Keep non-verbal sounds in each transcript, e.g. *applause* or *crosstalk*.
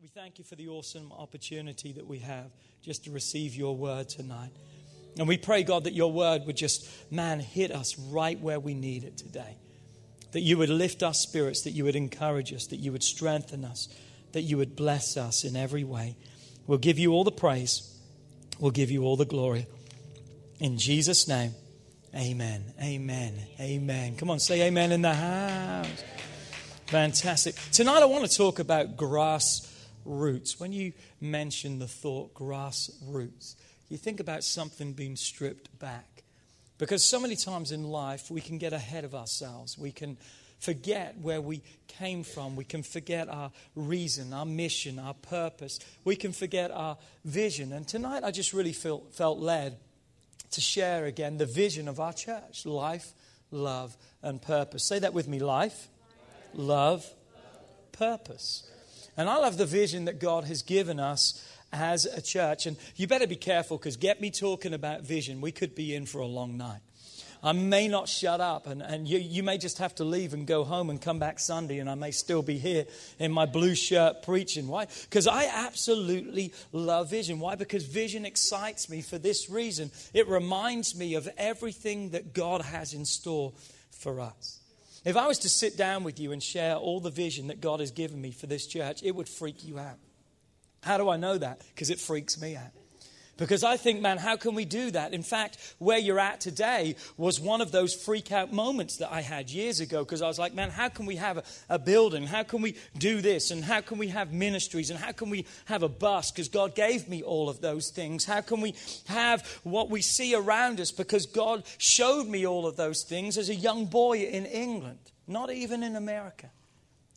We thank you for the awesome opportunity that we have just to receive your word tonight. And we pray, God, that your word would just, man, hit us right where we need it today. That you would lift our spirits, that you would encourage us, that you would strengthen us, that you would bless us in every way. We'll give you all the praise, we'll give you all the glory. In Jesus' name, amen. Amen. Amen. Come on, say amen in the house. Fantastic. Tonight I want to talk about grass roots. When you mention the thought grass roots, you think about something being stripped back. Because so many times in life, we can get ahead of ourselves. We can forget where we came from. We can forget our reason, our mission, our purpose. We can forget our vision. And tonight, I just really feel, felt led to share again the vision of our church life, love, and purpose. Say that with me life, love, purpose. And I love the vision that God has given us as a church. And you better be careful because get me talking about vision, we could be in for a long night. I may not shut up, and, and you, you may just have to leave and go home and come back Sunday, and I may still be here in my blue shirt preaching. Why? Because I absolutely love vision. Why? Because vision excites me for this reason. It reminds me of everything that God has in store for us. If I was to sit down with you and share all the vision that God has given me for this church, it would freak you out. How do I know that? Because it freaks me out. Because I think, man, how can we do that? In fact, where you're at today was one of those freak out moments that I had years ago because I was like, man, how can we have a, a, building? How can we do this? And how can we have ministries? And how can we have a bus? Because God gave me all of those things. How can we have what we see around us? Because God showed me all of those things as a young boy in England, not even in America.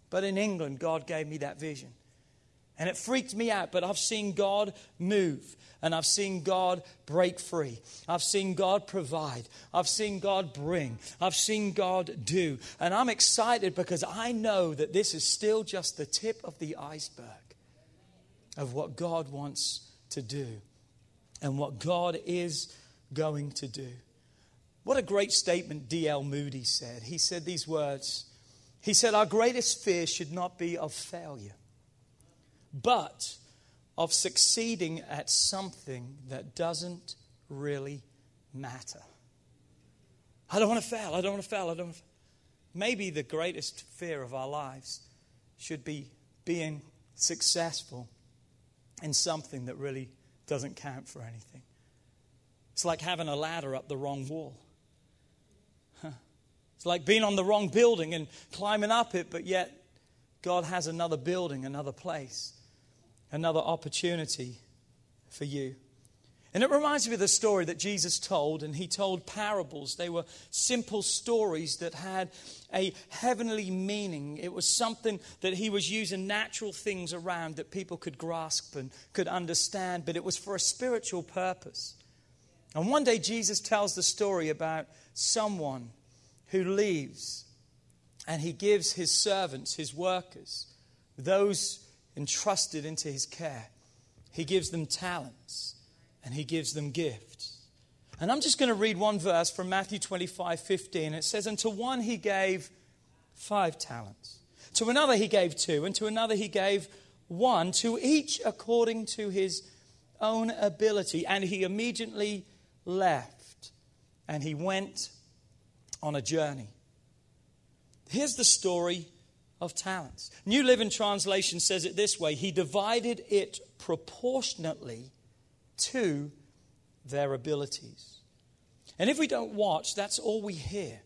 But in England, God gave me that vision. And it freaked me out, but I've seen God move and I've seen God break free. I've seen God provide. I've seen God bring. I've seen God do. And I'm excited because I know that this is still just the tip of the iceberg of what God wants to do and what God is going to do. What a great statement D.L. Moody said. He said these words He said, Our greatest fear should not be of failure but of succeeding at something that doesn't really matter. I don't want to fail. I don't want to fail. I don't. Maybe the greatest fear of our lives should be being successful in something that really doesn't count for anything. It's like having a ladder up the wrong wall. It's like being on the wrong building and climbing up it, but yet God has another building, another place another opportunity for you. And it reminds me of the story that Jesus told, and he told parables. They were simple stories that had a heavenly meaning. It was something that he was using natural things around that people could grasp and could understand, but it was for a spiritual purpose. And one day, Jesus tells the story about someone who leaves and he gives his servants, his workers, those entrusted into his care. He gives them talents and he gives them gifts. And I'm just going to read one verse from Matthew 25 15. It says, And to one he gave five talents, to another he gave two, and to another he gave one, to each according to his own ability. And he immediately left and he went on a journey. Here's the story of talents. New Living Translation says it this way He divided it proportionately to their abilities. And if we don't watch, that's all we hear.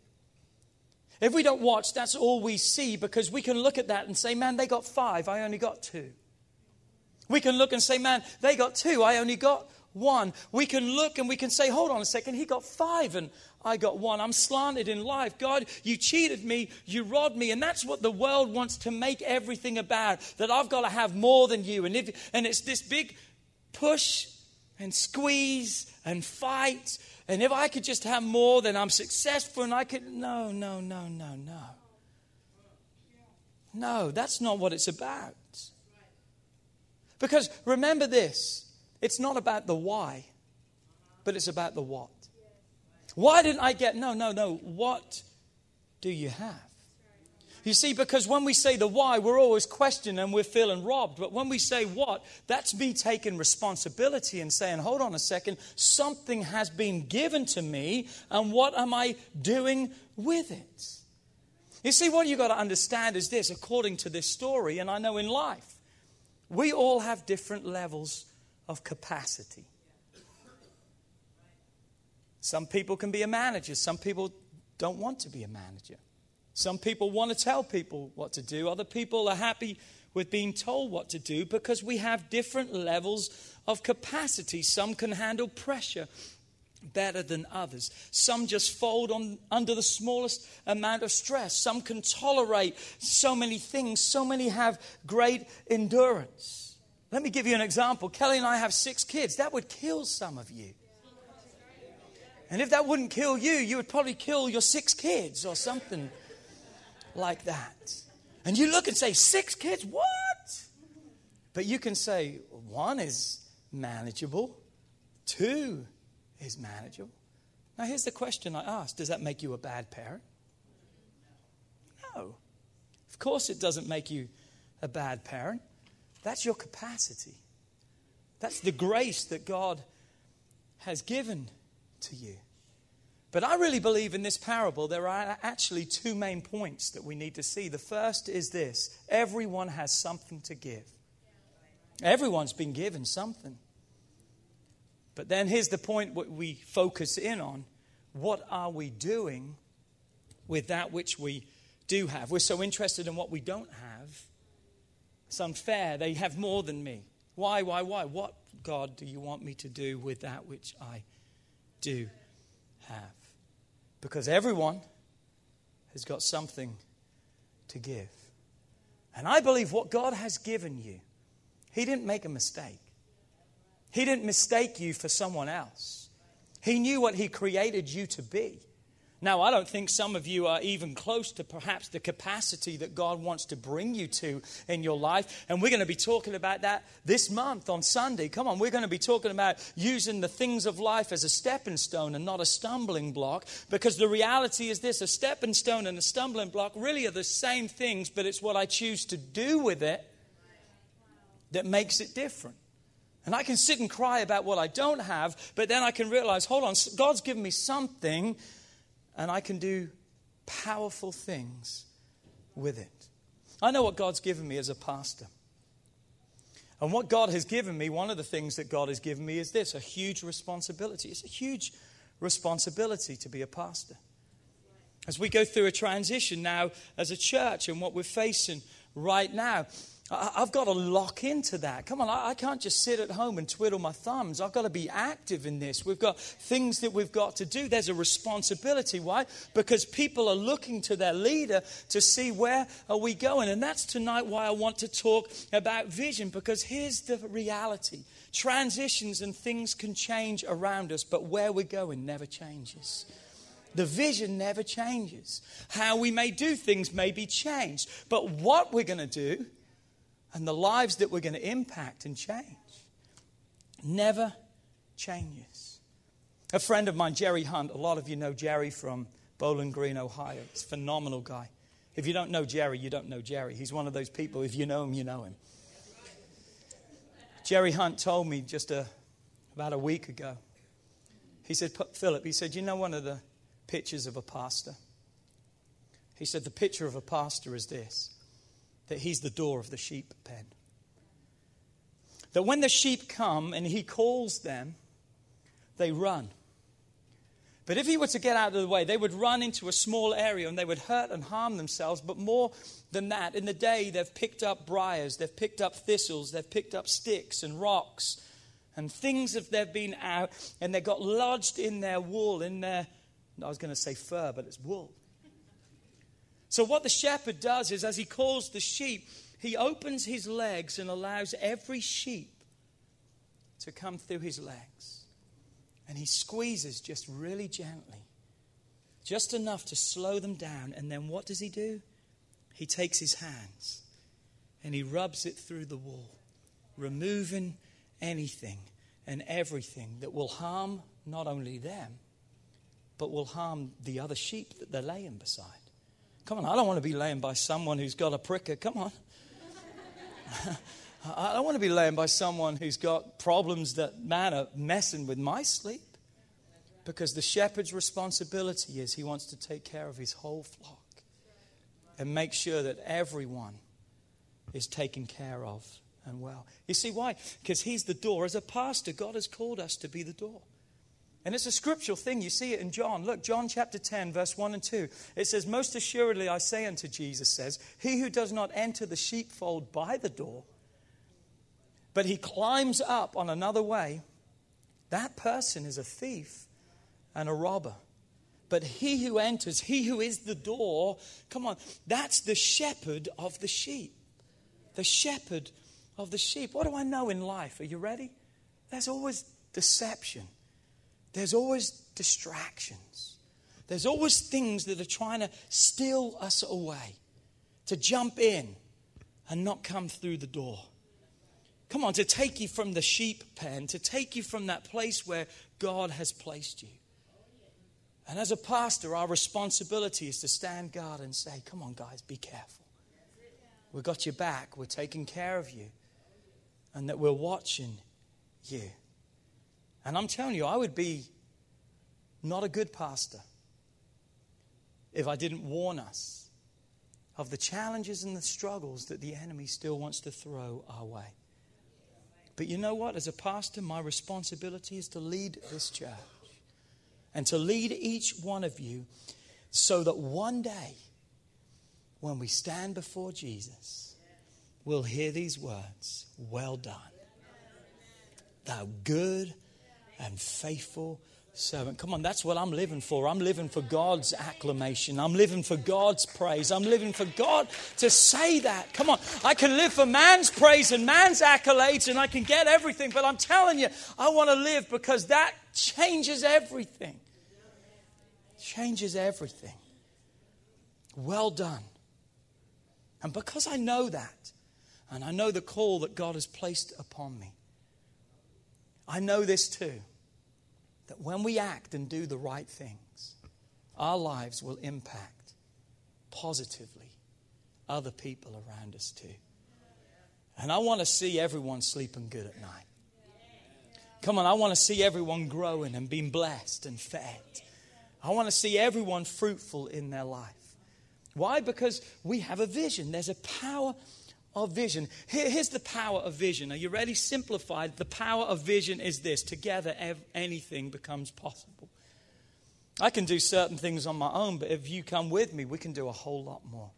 If we don't watch, that's all we see because we can look at that and say, man, they got five, I only got two. We can look and say, man, they got two, I only got one. We can look and we can say, hold on a second, he got five and I got one. I'm slanted in life. God, you cheated me, you robbed me. And that's what the world wants to make everything about that I've got to have more than you. And, if, and it's this big push and squeeze and fight. And if I could just have more, then I'm successful and I could. No, no, no, no, no. No, that's not what it's about. Because remember this it's not about the why, but it's about the what. Why didn't I get? No, no, no. What do you have? You see, because when we say the why, we're always questioning and we're feeling robbed. But when we say what, that's me taking responsibility and saying, hold on a second, something has been given to me, and what am I doing with it? You see, what you've got to understand is this according to this story, and I know in life, we all have different levels of capacity. Some people can be a manager, some people don't want to be a manager. Some people want to tell people what to do. Other people are happy with being told what to do because we have different levels of capacity. Some can handle pressure better than others. Some just fold on, under the smallest amount of stress. Some can tolerate so many things. So many have great endurance. Let me give you an example. Kelly and I have six kids. That would kill some of you. And if that wouldn't kill you, you would probably kill your six kids or something like that. And you look and say, Six kids? What? But you can say, One is manageable, two is manageable. Now, here's the question I asked Does that make you a bad parent? No. Of course, it doesn't make you a bad parent. That's your capacity. That's the grace that God has given to you. But I really believe in this parable there are actually two main points that we need to see. The first is this everyone has something to give, everyone's been given something. But then here's the point what we focus in on what are we doing with that which we do have? We're so interested in what we don't have. It's unfair. They have more than me. Why, why, why? What, God, do you want me to do with that which I do have? Because everyone has got something to give. And I believe what God has given you, He didn't make a mistake. He didn't mistake you for someone else. He knew what He created you to be. Now, I don't think some of you are even close to perhaps the capacity that God wants to bring you to in your life. And we're going to be talking about that this month on Sunday. Come on, we're going to be talking about using the things of life as a stepping stone and not a stumbling block. Because the reality is this a stepping stone and a stumbling block really are the same things, but it's what I choose to do with it that makes it different. And I can sit and cry about what I don't have, but then I can realize hold on, God's given me something and I can do powerful things with it. I know what God's given me as a pastor. And what God has given me, one of the things that God has given me is this a huge responsibility. It's a huge responsibility to be a pastor. As we go through a transition now as a church and what we're facing right now, I've got to lock into that. Come on, I can't just sit at home and twiddle my thumbs. I've got to be active in this. We've got things that we've got to do. There's a responsibility. Why? Because people are looking to their leader to see where are we going. And that's tonight why I want to talk about vision because here's the reality. Transitions and things can change around us, but where we're going never changes. The vision never changes. How we may do things may be changed, but what we're going to do and the lives that we're going to impact and change never changes. A friend of mine, Jerry Hunt, a lot of you know Jerry from Bowling Green, Ohio. He's a phenomenal guy. If you don't know Jerry, you don't know Jerry. He's one of those people, if you know him, you know him. Jerry Hunt told me just a, about a week ago. He said, Philip, he said, you know one of the pictures of a pastor? He said, the picture of a pastor is this that he's the door of the sheep pen. That when the sheep come and he calls them, they run. But if he were to get out of the way, they would run into a small area and they would hurt and harm themselves. But more than that, in the day, they've picked up briars, they've picked up thistles, they've picked up sticks and rocks and things that they've been out and they got lodged in their wool, in their, I was going to say fur, but it's wool. So, what the shepherd does is, as he calls the sheep, he opens his legs and allows every sheep to come through his legs. And he squeezes just really gently, just enough to slow them down. And then what does he do? He takes his hands and he rubs it through the wool, removing anything and everything that will harm not only them, but will harm the other sheep that they're laying beside. Come on, I don't want to be laying by someone who's got a pricker. Come on. *laughs* I don't want to be laying by someone who's got problems that, man, are messing with my sleep. Because the shepherd's responsibility is he wants to take care of his whole flock and make sure that everyone is taken care of and well. You see why? Because he's the door. As a pastor, God has called us to be the door. And it's a scriptural thing. You see it in John. Look, John chapter 10, verse 1 and 2. It says, Most assuredly I say unto Jesus says, He who does not enter the sheepfold by the door, but he climbs up on another way, that person is a thief and a robber. But he who enters, he who is the door, come on, that's the shepherd of the sheep. The shepherd of the sheep. What do I know in life? Are you ready? There's always deception, there's always distractions, there's always things that are trying to steal us away, to jump in and not come through the door. Come on, to take you from the sheep pen, to take you from that place where God has placed you. And as a pastor, our responsibility is to stand guard and say, Come on, guys, be careful. We've got your back, we're taking care of you, and that we're watching you. And I'm telling you, I would be not a good pastor if I didn't warn us of the challenges and the struggles that the enemy still wants to throw our way. But you know what? As a pastor, my responsibility is to lead this church and to lead each one of you so that one day, when we stand before Jesus, we'll hear these words Well done, thou good and faithful servant. Come on, that's what I'm living for. I'm living for God's acclamation. I'm living for God's praise. I'm living for God to say that. Come on, I can live for man's praise and man's accolades and I can get everything, but I'm telling you, I want to live because that changes everything. Changes everything. Well done. And because I know that, and I know the call that God has placed upon me, I know this too that when we act and do the right things, our lives will impact positively other people around us too. And I want to see everyone sleeping good at night. Come on, I want to see everyone growing and being blessed and fed. I want to see everyone fruitful in their life. Why? Because we have a vision. There's a power of vision. Here, here's the power of vision. Are you ready? Simplified. The power of vision is this together, ev- anything becomes possible. I can do certain things on my own, but if you come with me, we can do a whole lot more.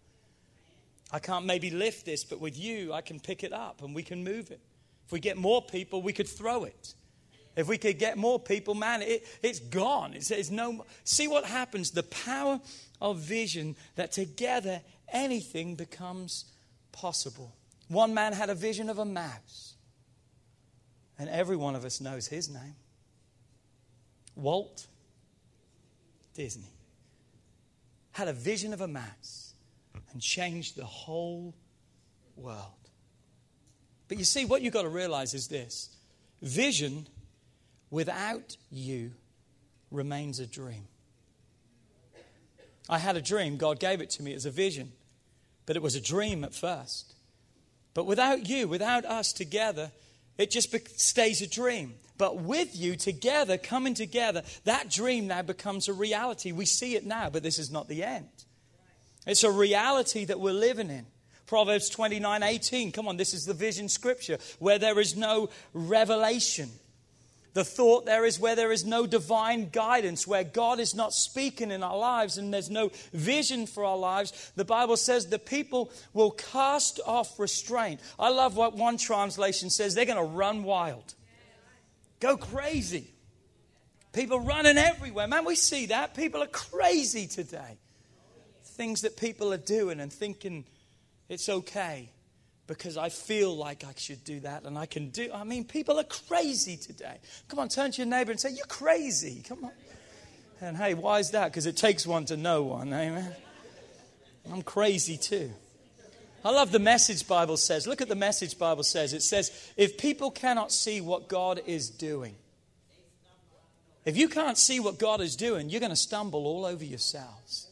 I can't maybe lift this, but with you, I can pick it up and we can move it. If we get more people, we could throw it. If we could get more people, man, it, it's gone. It's, it's no. See what happens? The power of vision that together anything becomes possible. One man had a vision of a mouse, and every one of us knows his name Walt Disney. Had a vision of a mouse and changed the whole world. But you see, what you've got to realize is this vision without you remains a dream. I had a dream, God gave it to me as a vision. But it was a dream at first. But without you, without us together, it just stays a dream. But with you together, coming together, that dream now becomes a reality. We see it now, but this is not the end. It's a reality that we're living in. Proverbs 29 18. Come on, this is the vision scripture where there is no revelation. The thought there is where there is no divine guidance, where God is not speaking in our lives and there's no vision for our lives. The Bible says the people will cast off restraint. I love what one translation says they're going to run wild, go crazy. People running everywhere. Man, we see that. People are crazy today. Things that people are doing and thinking it's okay because I feel like I should do that and I can do. I mean, people are crazy today. Come on, turn to your neighbor and say, You're crazy. Come on. And hey, why is that? Because it takes one to know one. Amen. I'm crazy too. I love the message Bible says. Look at the message Bible says. It says, if people cannot see what God is doing, if you can't see what God is doing, you're going to stumble all over yourselves.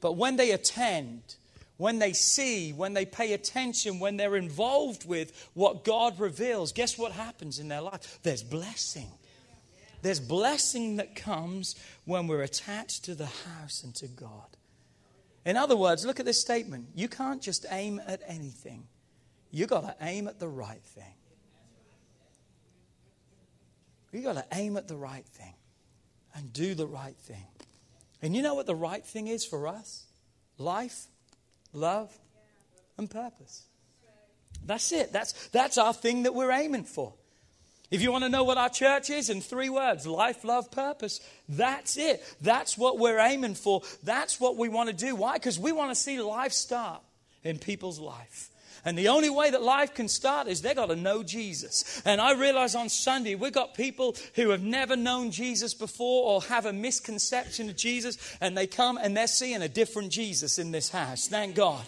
But when they attend, when they see, when they pay attention, when they're involved with what God reveals, guess what happens in their life? There's blessing. There's blessing that comes when we're attached to the house and to God. In other words, look at this statement. You can't just aim at anything, you got to aim at the right thing. You got to aim at the right thing and do the right thing. And you know what the right thing is for us? Life, love, and purpose. That's it. That's, that's our thing that we're aiming for. If you want to know what our church is in three words life, love, purpose that's it. That's what we're aiming for. That's what we want to do. Why? Because we want to see life start in people's life. And the only way that life can start is they've got to know Jesus. And I realize on Sunday, we've got people who have never known Jesus before or have a misconception of Jesus, and they come and they're seeing a different Jesus in this house. Thank God.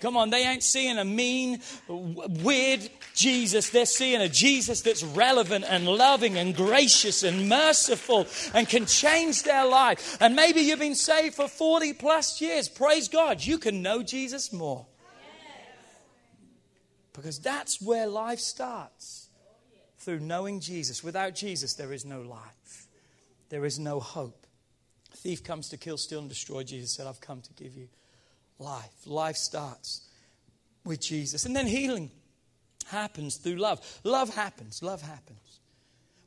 Come on, they ain't seeing a mean, weird Jesus. They're seeing a Jesus that's relevant and loving and gracious and merciful and can change their life. And maybe you've been saved for 40 plus years. Praise God. You can know Jesus more. Because that's where life starts through knowing Jesus. Without Jesus, there is no life, there is no hope. A thief comes to kill, steal, and destroy. Jesus said, I've come to give you life. Life starts with Jesus. And then healing happens through love. Love happens. Love happens.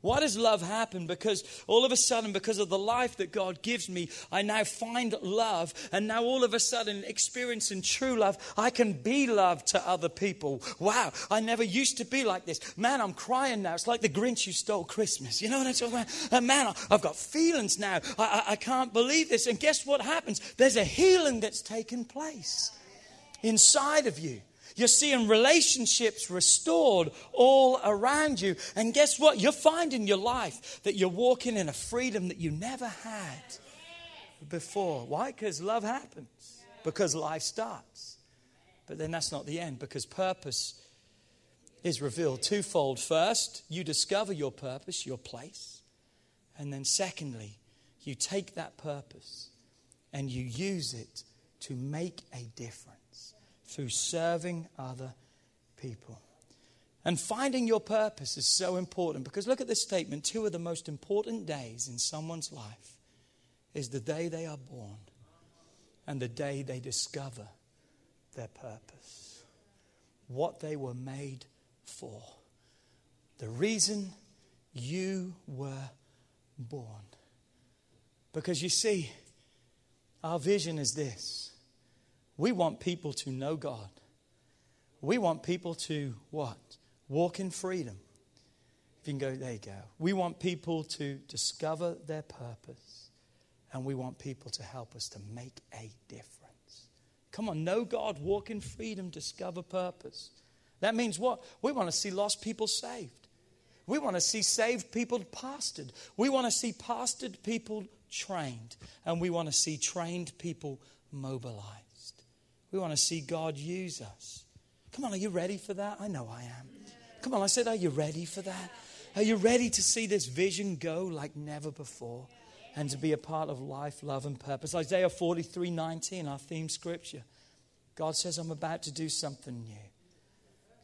Why does love happen? Because all of a sudden, because of the life that God gives me, I now find love. And now all of a sudden, experiencing true love, I can be love to other people. Wow, I never used to be like this. Man, I'm crying now. It's like the Grinch who stole Christmas. You know what I'm talking about? Uh, man, I've got feelings now. I, I, I can't believe this. And guess what happens? There's a healing that's taken place inside of you. You're seeing relationships restored all around you. And guess what? You're finding your life that you're walking in a freedom that you never had before. Why? Because love happens, because life starts. But then that's not the end, because purpose is revealed twofold. First, you discover your purpose, your place. And then, secondly, you take that purpose and you use it to make a difference through serving other people. And finding your purpose is so important because look at this statement two of the most important days in someone's life is the day they are born and the day they discover their purpose, what they were made for, the reason you were born. Because you see, our vision is this we want people to know God. We want people to what? Walk in freedom. If you can go, there you go. We want people to discover their purpose, and we want people to help us to make a difference. Come on, know God, walk in freedom, discover purpose. That means what? We want to see lost people saved. We want to see saved people pastored. We want to see pastored people trained. And we want to see trained people mobilized. We want to see God use us. Come on, are you ready for that? I know I am. Come on, I said, are you ready for that? Are you ready to see this vision go like never before and to be a part of life, love, and purpose? Isaiah 43 19, our theme scripture. God says, I'm about to do something new.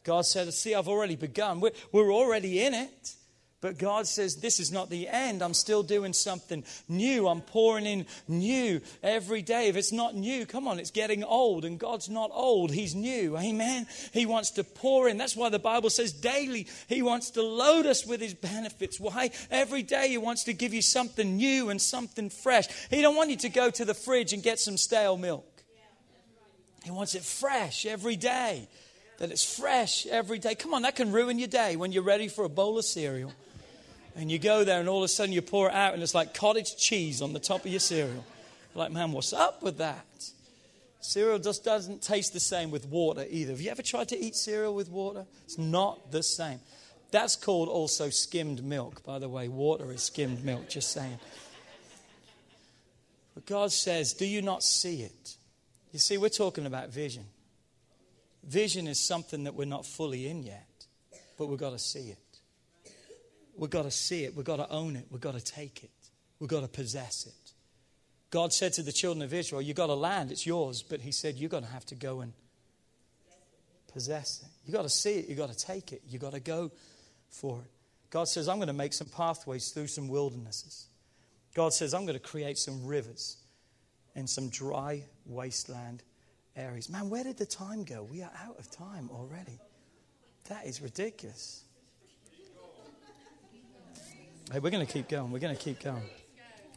God said, See, I've already begun. We're, we're already in it. But God says, This is not the end. I'm still doing something new. I'm pouring in new every day. If it's not new, come on, it's getting old. And God's not old, He's new. Amen. He wants to pour in. That's why the Bible says daily He wants to load us with His benefits. Why? Every day He wants to give you something new and something fresh. He don't want you to go to the fridge and get some stale milk. He wants it fresh every day. That it's fresh every day. Come on, that can ruin your day when you're ready for a bowl of cereal. And you go there, and all of a sudden you pour it out, and it's like cottage cheese on the top of your cereal. Like, man, what's up with that? Cereal just doesn't taste the same with water either. Have you ever tried to eat cereal with water? It's not the same. That's called also skimmed milk, by the way. Water is skimmed milk, just saying. But God says, Do you not see it? You see, we're talking about vision. Vision is something that we're not fully in yet, but we've got to see it. We've got to see it. We've got to own it. We've got to take it. We've got to possess it. God said to the children of Israel, You've got a land, it's yours. But He said, You're going to have to go and possess it. You've got to see it, you've got to take it, you've got to go for it. God says, I'm going to make some pathways through some wildernesses. God says, I'm going to create some rivers in some dry wasteland areas. Man, where did the time go? We are out of time already. That is ridiculous. Hey, we're going to keep going. We're going to keep going.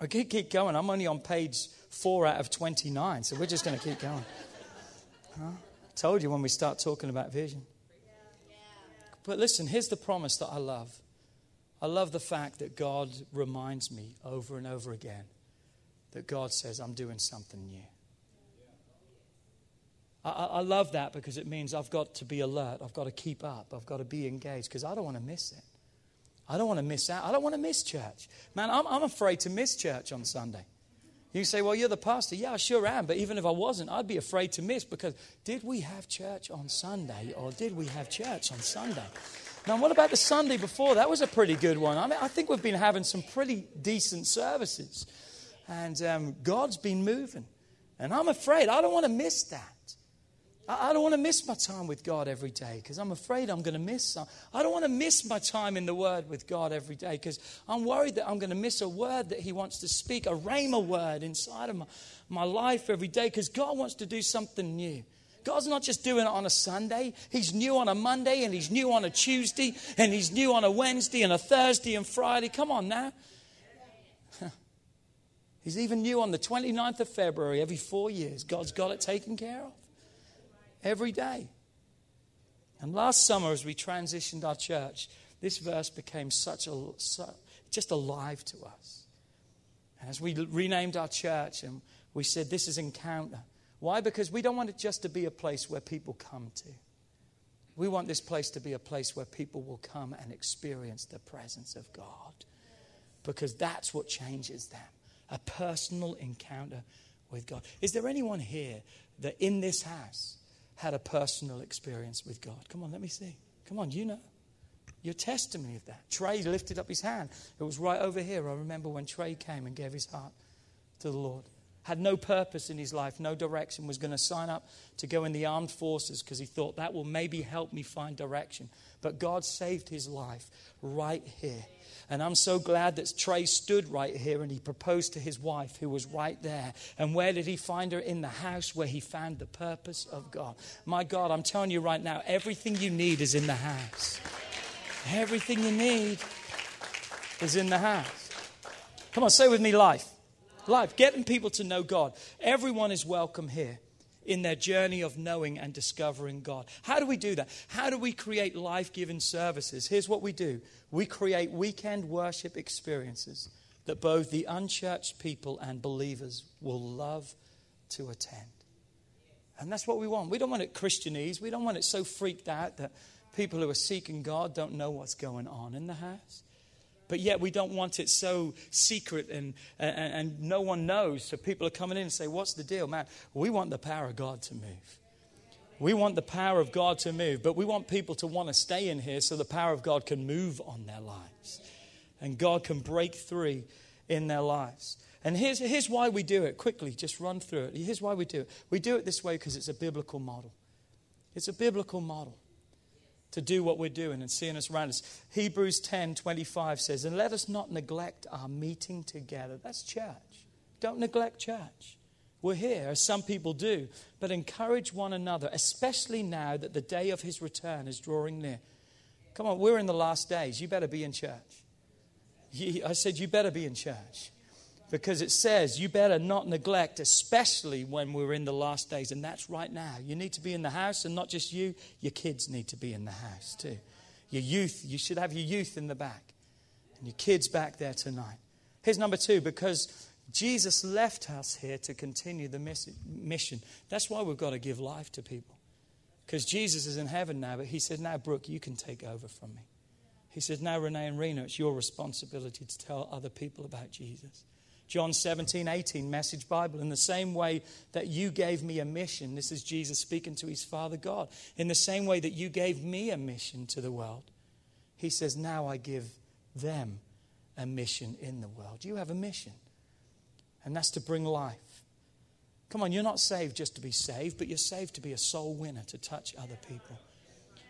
I can keep going. I'm only on page four out of 29, so we're just going to keep going. Huh? I told you when we start talking about vision. But listen, here's the promise that I love. I love the fact that God reminds me over and over again that God says, I'm doing something new. I, I, love that because it means I've got to be alert. I've got to keep up. I've got to be engaged because I don't want to miss it. I don't want to miss out. I don't want to miss church. Man, I'm, I'm afraid to miss church on Sunday. You say, well, you're the pastor. Yeah, I sure am. But even if I wasn't, I'd be afraid to miss because did we have church on Sunday or did we have church on Sunday? Now, what about the Sunday before? That was a pretty good one. I mean, I think we've been having some pretty decent services. And um, God's been moving. And I'm afraid I don't want to miss that. I, I don't want to miss my time with God every day because I'm afraid I'm going to miss some. I don't want to miss my time in the Word with God every day because I'm worried that I'm going to miss a word that He wants to speak, a rhema word inside of my, my life every day because God wants to do something new. God's not just doing it on a Sunday. He's new on a Monday and He's new on a Tuesday and He's new on a Wednesday and a Thursday and Friday. Come on now. *laughs* He's even new on the 29th of February every four years. God's got it taken care of every day. And last summer, as we transitioned our church, this verse became such a so, just alive to us. And as we renamed our church and we said, This is Encounter. Why? Because we don't want it just to be a place where people come to. We want this place to be a place where people will come and experience the presence of God. Because that's what changes them a personal encounter with God. Is there anyone here that in this house had a personal experience with God? Come on, let me see. Come on, you know. Your testimony of that. Trey lifted up his hand. It was right over here. I remember when Trey came and gave his heart to the Lord had no purpose in his life, no direction, was going to sign up to go in the armed forces because he thought that will maybe help me find direction. But God saved his life right here. And I'm so glad that Trey stood right here and he proposed to his wife who was right there. And where did he find her? In the house where he found the purpose of God. My God, I'm telling you right now, everything you need is in the house. Everything you need is in the house. Come on, say with me, life life, getting people to know God. Everyone is welcome here in their journey of knowing and discovering God. How do we do that? How do we create life giving services? Here's what we do we create weekend worship experiences that both the unchurched people and believers will love to attend. And that's what we want. We don't want it Christianese. We don't want it so freaked out that people who are seeking God don't know what's going on in the house but yet we don't want it so secret and, and, and no one knows. So people are coming in and say, What's the deal, man? We want the power of God to move. We want the power of God to move, but we want people to want to stay in here so the power of God can move on their lives and God can break through in their lives. And here's, here's why we do it. Quickly, just run through it. Here's why we do it. We do it this way because it's a biblical model. It's a biblical model to do what we're doing and seeing us around us. Hebrews 10 25 says, And let us not neglect our meeting together. That's church. Don't neglect church. We're here, as some people do, but encourage one another, especially now that the day of his return is drawing near. Come on, we're in the last days. You better be in church. I said, You better be in church because it says you better not neglect, especially when we're in the last days. And that's right now. You need to be in the house, and not just you, your kids need to be in the house too. Your youth, you should have your youth in the back, and your kids back there tonight. Here's number two because Jesus left us here to continue the mission. That's why we've got to give life to people. Because Jesus is in heaven now, but he said, Now, Brooke, you can take over from me. He said, Now, Renee and Rena, it's your responsibility to tell other people about Jesus. John 17, 18, Message Bible. In the same way that you gave me a mission, this is Jesus speaking to his Father God. In the same way that you gave me a mission to the world, he says, Now I give them a mission in the world. You have a mission. and that's to bring life. Come on, you're not saved just to be saved, but you're saved to be a soul winner, to touch other people.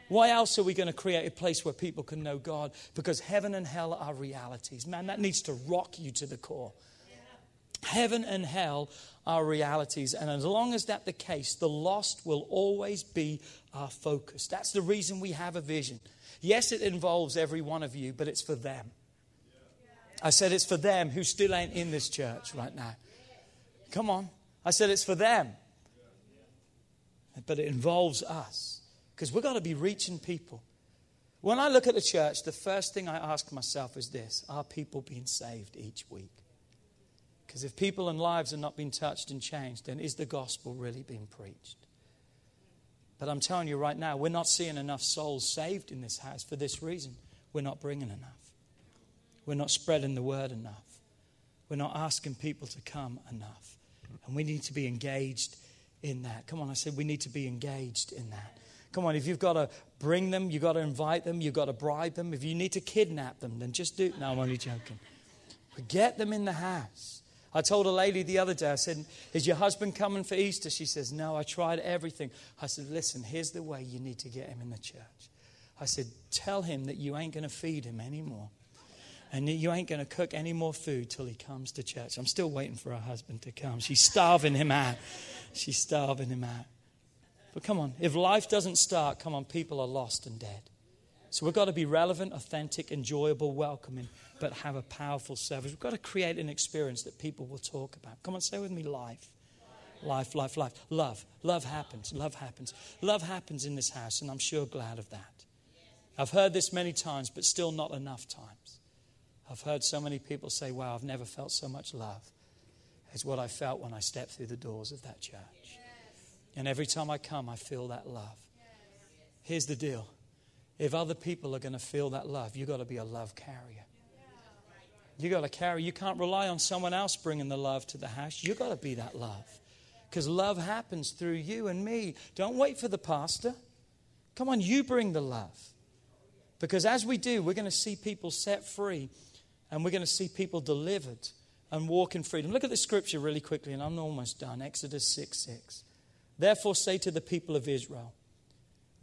Why else are we going to create a place where people can know God? Because heaven and hell are realities. Man, that needs to rock you to the core. Heaven and hell are realities. And as long as that's the case, the lost will always be our focus. That's the reason we have a vision. Yes, it involves every one of you, but it's for them. I said it's for them who still ain't in this church right now. Come on. I said it's for them. But it involves us because we've got to be reaching people. When I look at the church, the first thing I ask myself is this Are people being saved each week? Because if people and lives are not being touched and changed, then is the gospel really being preached? But I'm telling you right now, we're not seeing enough souls saved in this house for this reason. We're not bringing enough. We're not spreading the word enough. We're not asking people to come enough. And we need to be engaged in that. Come on, I said we need to be engaged in that. Come on, if you've got to bring them, you've got to invite them, you've got to bribe them. If you need to kidnap them, then just do. No, I'm only joking. But get them in the house. I told a lady the other day, I said, Is your husband coming for Easter? She says, No, I tried everything. I said, Listen, here's the way you need to get him in the church. I said, Tell him that you ain't going to feed him anymore. And you ain't going to cook any more food till he comes to church. I'm still waiting for her husband to come. She's starving him out. She's starving him out. But come on, if life doesn't start, come on, people are lost and dead. So we've got to be relevant, authentic, enjoyable, welcoming, but have a powerful service. We've got to create an experience that people will talk about. Come on, say with me life. Life, life, life. Love. Love happens. Love happens. Love happens in this house, and I'm sure glad of that. I've heard this many times, but still not enough times. I've heard so many people say, Wow, I've never felt so much love as what I felt when I stepped through the doors of that church. And every time I come, I feel that love. Here's the deal if other people are going to feel that love, you've got to be a love carrier. You've got to carry. You can't rely on someone else bringing the love to the house. You've got to be that love, because love happens through you and me. Don't wait for the pastor. Come on, you bring the love, because as we do, we're going to see people set free and we're going to see people delivered and walk in freedom. Look at the scripture really quickly, and I'm almost done. Exodus 6 6. Therefore, say to the people of Israel,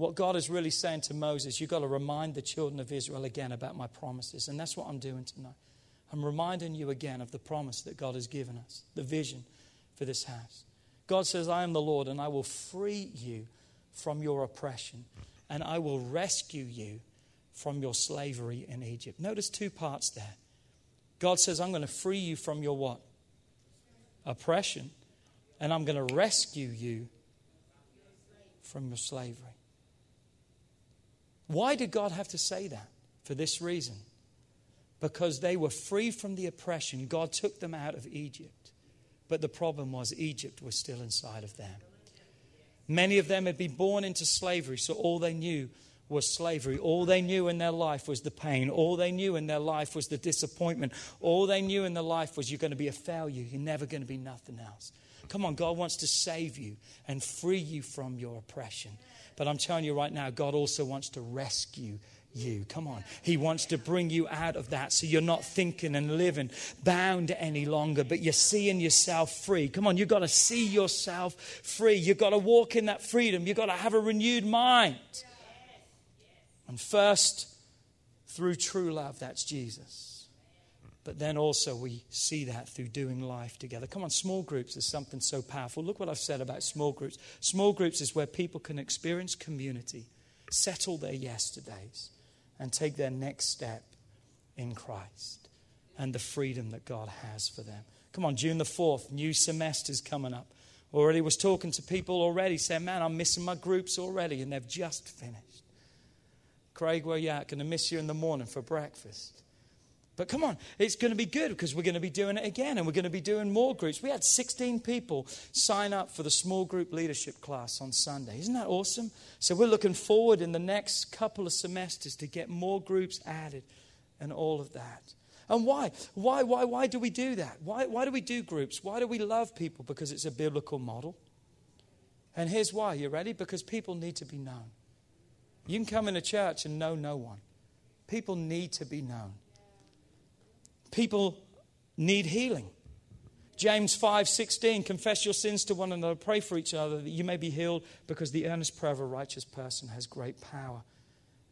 what God is really saying to Moses, you've got to remind the children of Israel again about my promises. And that's what I'm doing tonight. I'm reminding you again of the promise that God has given us, the vision for this house. God says, I am the Lord, and I will free you from your oppression, and I will rescue you from your slavery in Egypt. Notice two parts there. God says, I'm going to free you from your what? Oppression. And I'm going to rescue you from your slavery. Why did God have to say that? For this reason. Because they were free from the oppression. God took them out of Egypt. But the problem was, Egypt was still inside of them. Many of them had been born into slavery, so all they knew was slavery. All they knew in their life was the pain. All they knew in their life was the disappointment. All they knew in their life was you're going to be a failure. You're never going to be nothing else. Come on, God wants to save you and free you from your oppression. But I'm telling you right now, God also wants to rescue you. Come on. He wants to bring you out of that so you're not thinking and living bound any longer, but you're seeing yourself free. Come on, you've got to see yourself free. You've got to walk in that freedom. You've got to have a renewed mind. And first, through true love, that's Jesus. But then also we see that through doing life together. Come on, small groups is something so powerful. Look what I've said about small groups. Small groups is where people can experience community, settle their yesterdays, and take their next step in Christ and the freedom that God has for them. Come on, June the 4th, new semester's coming up. Already was talking to people already saying, Man, I'm missing my groups already, and they've just finished. Craig, where you at? Going to miss you in the morning for breakfast. But come on, it's going to be good because we're going to be doing it again and we're going to be doing more groups. We had 16 people sign up for the small group leadership class on Sunday. Isn't that awesome? So we're looking forward in the next couple of semesters to get more groups added and all of that. And why? Why, why, why do we do that? Why, why do we do groups? Why do we love people? Because it's a biblical model. And here's why. You ready? Because people need to be known. You can come into church and know no one. People need to be known. People need healing. James 5:16 confess your sins to one another pray for each other that you may be healed because the earnest prayer of a righteous person has great power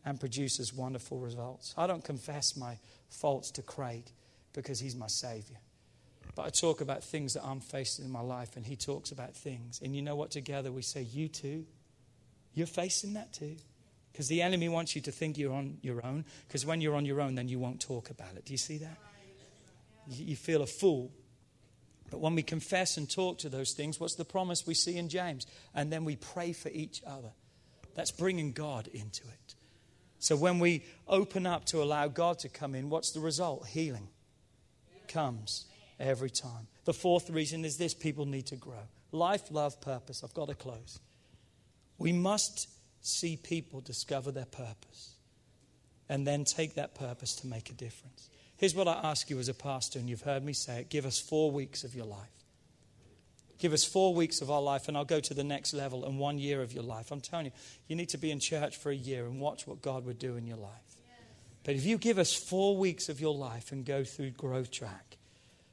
and produces wonderful results. I don't confess my faults to Craig because he's my savior. But I talk about things that I'm facing in my life and he talks about things. And you know what together we say you too you're facing that too. Because the enemy wants you to think you're on your own. Because when you're on your own, then you won't talk about it. Do you see that? You feel a fool but when we confess and talk to those things, what's the promise we see in James? And then we pray for each other. That's bringing God into it. So when we open up to allow God to come in, what's the result? Healing comes every time. The fourth reason is this people need to grow. Life, love, purpose. I've got to close. We must see people discover their purpose and then take that purpose to make a difference. Here's what I ask you as a pastor, and you've heard me say it give us four weeks of your life. Give us four weeks of our life, and I'll go to the next level, and one year of your life. I'm telling you, you need to be in church for a year and watch what God would do in your life. But if you give us four weeks of your life and go through Growth Track,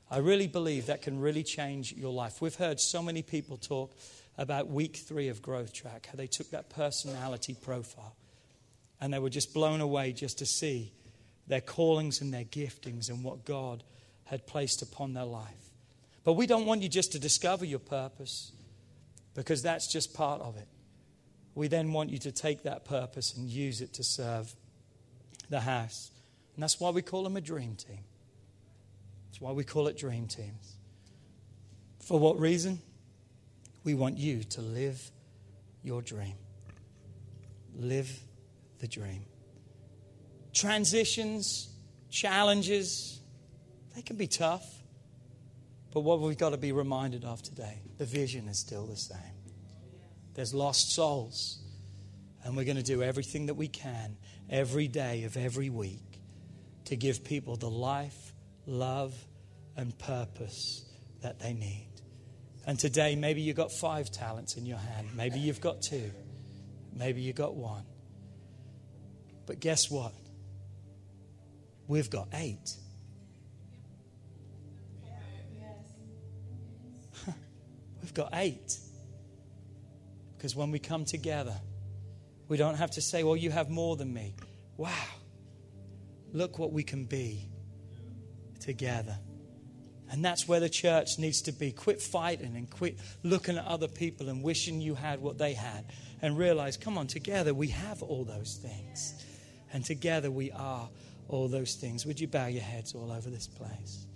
I really believe that can really change your life. We've heard so many people talk about week three of Growth Track, how they took that personality profile and they were just blown away just to see their callings and their giftings and what God had placed upon their life. But we don't want you just to discover your purpose because that's just part of it. We then want you to take that purpose and use it to serve the house. And that's why we call them a dream team. That's why we call it dream teams. For what reason? We want you to live your dream. Live the dream transitions, challenges, they can be tough. But what we've got to be reminded of today, the vision is still the same. There's lost souls. And we're going to do everything that we can every day of every week to give people the life, love, and purpose that they need. And today, maybe you've got five talents in your hand. Maybe you've got two. Maybe you've got one. But guess what? We've got eight. *laughs* We've got eight. Because when we come together, we don't have to say, well, you have more than me. Wow. Look what we can be together. And that's where the church needs to be. Quit fighting and quit looking at other people and wishing you had what they had. And realize, come on, together we have all those things. And together we are all those things. Would you bow your heads all over this place?